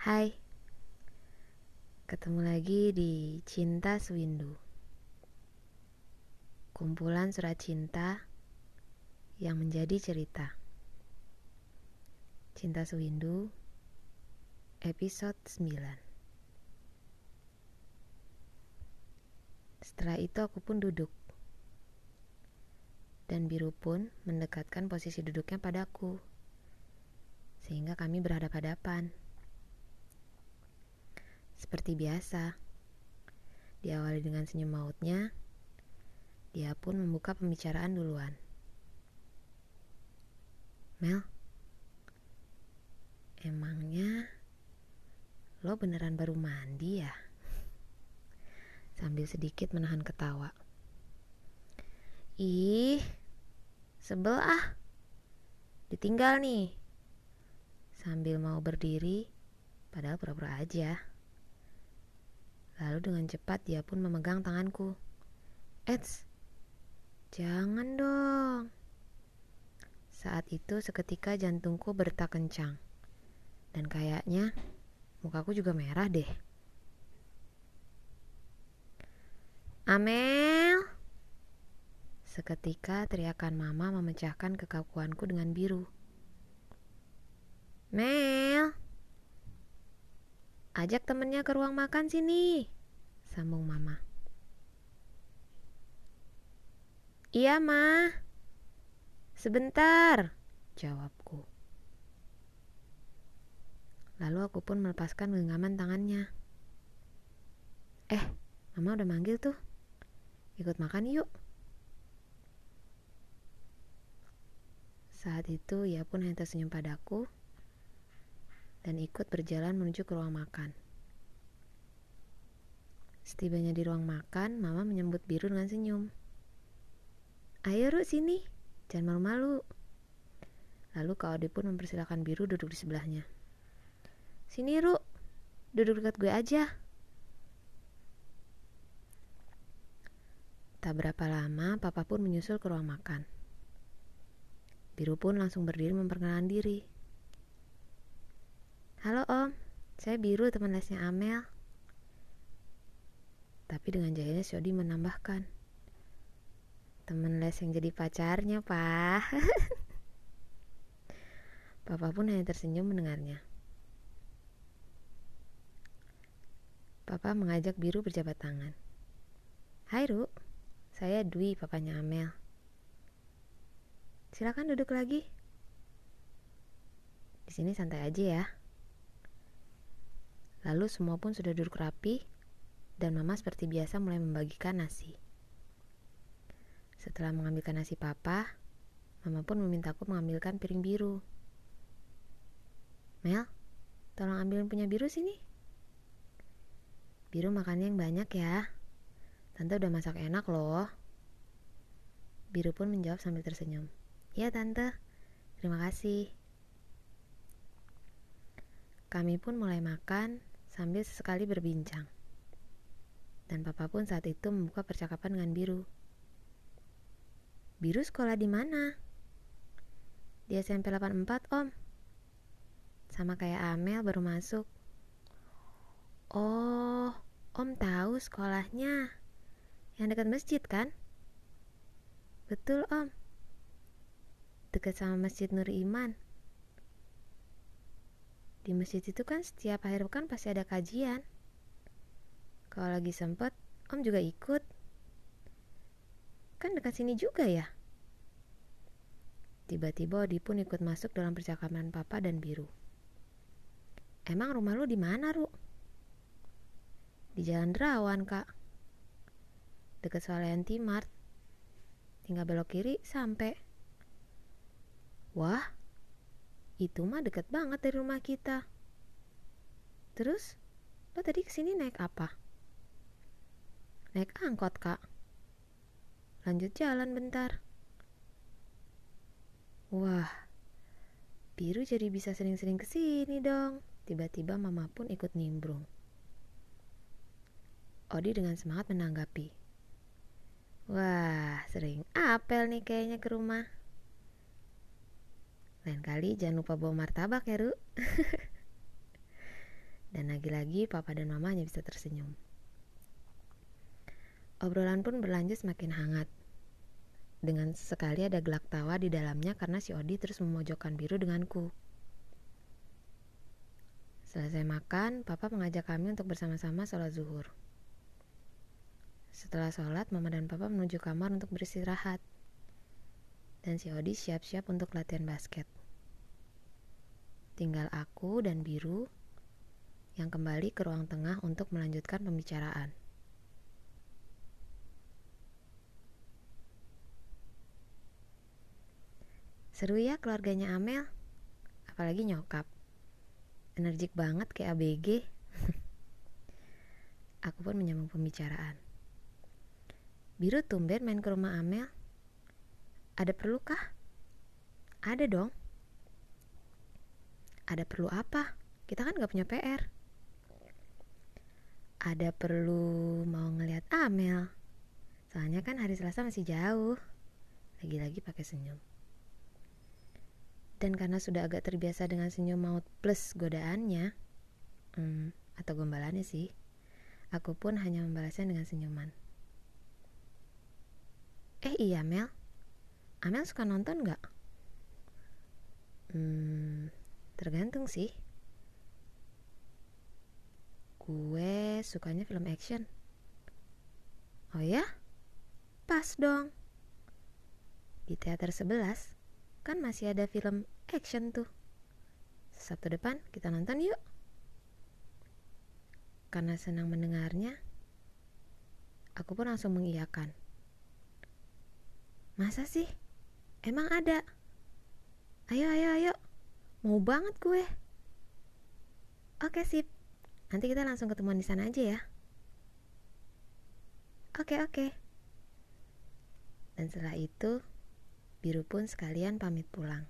Hai, ketemu lagi di Cinta Sewindu Kumpulan surat cinta yang menjadi cerita. Cinta Sewindu episode 9 Setelah itu aku pun duduk. Dan biru pun mendekatkan posisi duduknya padaku sehingga kami berhadapan-hadapan. Seperti biasa, diawali dengan senyum mautnya, dia pun membuka pembicaraan duluan. Mel, emangnya lo beneran baru mandi ya? Sambil sedikit menahan ketawa. Ih, sebel ah. Ditinggal nih sambil mau berdiri, padahal pura-pura aja. Lalu dengan cepat dia pun memegang tanganku. Eits, jangan dong. Saat itu seketika jantungku bertak kencang. Dan kayaknya mukaku juga merah deh. Amel! Seketika teriakan mama memecahkan kekakuanku dengan biru. Mel, ajak temennya ke ruang makan sini, sambung mama. Iya, ma. Sebentar, jawabku. Lalu aku pun melepaskan genggaman tangannya. Eh, mama udah manggil tuh. Ikut makan yuk. Saat itu ia pun hanya tersenyum padaku dan ikut berjalan menuju ke ruang makan. Setibanya di ruang makan, Mama menyambut Biru dengan senyum. Ayo Ru sini, jangan malu-malu. Lalu Kak Odi pun mempersilahkan Biru duduk di sebelahnya. Sini Ru, duduk dekat gue aja. Tak berapa lama, Papa pun menyusul ke ruang makan. Biru pun langsung berdiri memperkenalkan diri. Halo om, saya Biru teman lesnya Amel. Tapi dengan jahilnya Shodi menambahkan. Teman les yang jadi pacarnya, Pak. Papa pun hanya tersenyum mendengarnya. Papa mengajak Biru berjabat tangan. Hai Ru, saya Dwi, papanya Amel. Silakan duduk lagi. Di sini santai aja ya. Lalu semua pun sudah duduk rapi dan mama seperti biasa mulai membagikan nasi. Setelah mengambilkan nasi papa, mama pun memintaku mengambilkan piring biru. Mel, tolong ambilin punya biru sini. Biru makannya yang banyak ya. Tante udah masak enak loh. Biru pun menjawab sambil tersenyum. Ya tante, terima kasih. Kami pun mulai makan sambil sesekali berbincang. Dan papa pun saat itu membuka percakapan dengan Biru. Biru sekolah di mana? Di SMP 84, Om. Sama kayak Amel baru masuk. Oh, Om tahu sekolahnya. Yang dekat masjid kan? Betul, Om. Dekat sama Masjid Nur Iman. Di masjid itu kan setiap akhir pekan pasti ada kajian. Kalau lagi sempet, Om juga ikut. Kan dekat sini juga ya? Tiba-tiba Odi pun ikut masuk dalam percakapan Papa dan Biru. Emang rumah lu di mana, Ru? Di Jalan Derawan, Kak. Dekat Swalayan Timart. Tinggal belok kiri sampai. Wah, itu mah deket banget dari rumah kita. Terus, lo tadi ke sini naik apa? Naik angkot, kak. Lanjut jalan bentar. Wah, biru jadi bisa sering-sering ke sini dong. Tiba-tiba mama pun ikut nimbrung. Odi dengan semangat menanggapi. Wah, sering apel nih kayaknya ke rumah. Lain kali jangan lupa bawa martabak ya, Ru. Dan lagi-lagi papa dan mama hanya bisa tersenyum. Obrolan pun berlanjut semakin hangat. Dengan sekali ada gelak tawa di dalamnya karena si Odi terus memojokkan biru denganku. Selesai makan, papa mengajak kami untuk bersama-sama sholat zuhur. Setelah sholat, mama dan papa menuju kamar untuk beristirahat. Dan si Odi siap-siap untuk latihan basket. Tinggal aku dan Biru yang kembali ke ruang tengah untuk melanjutkan pembicaraan. Seru ya keluarganya Amel, apalagi nyokap. Energik banget kayak ABG. Aku pun menyambung pembicaraan. Biru tumben main ke rumah Amel. Ada perlu kah? Ada dong. Ada perlu apa? Kita kan gak punya PR. Ada perlu mau ngeliat Amel. Soalnya kan hari Selasa masih jauh. Lagi-lagi pakai senyum. Dan karena sudah agak terbiasa dengan senyum maut plus godaannya, hmm, atau gombalannya sih, aku pun hanya membalasnya dengan senyuman. Eh iya Mel, Amel suka nonton gak? Hmm, tergantung sih. Gue sukanya film action. Oh ya? Pas dong. Di teater 11 Kan masih ada film action tuh. Sabtu depan kita nonton yuk. Karena senang mendengarnya, aku pun langsung mengiyakan. Masa sih? Emang ada? Ayo, ayo, ayo. Mau banget gue. Oke, sip. Nanti kita langsung ketemuan di sana aja ya. Oke, oke. Dan setelah itu, Biru pun sekalian pamit pulang.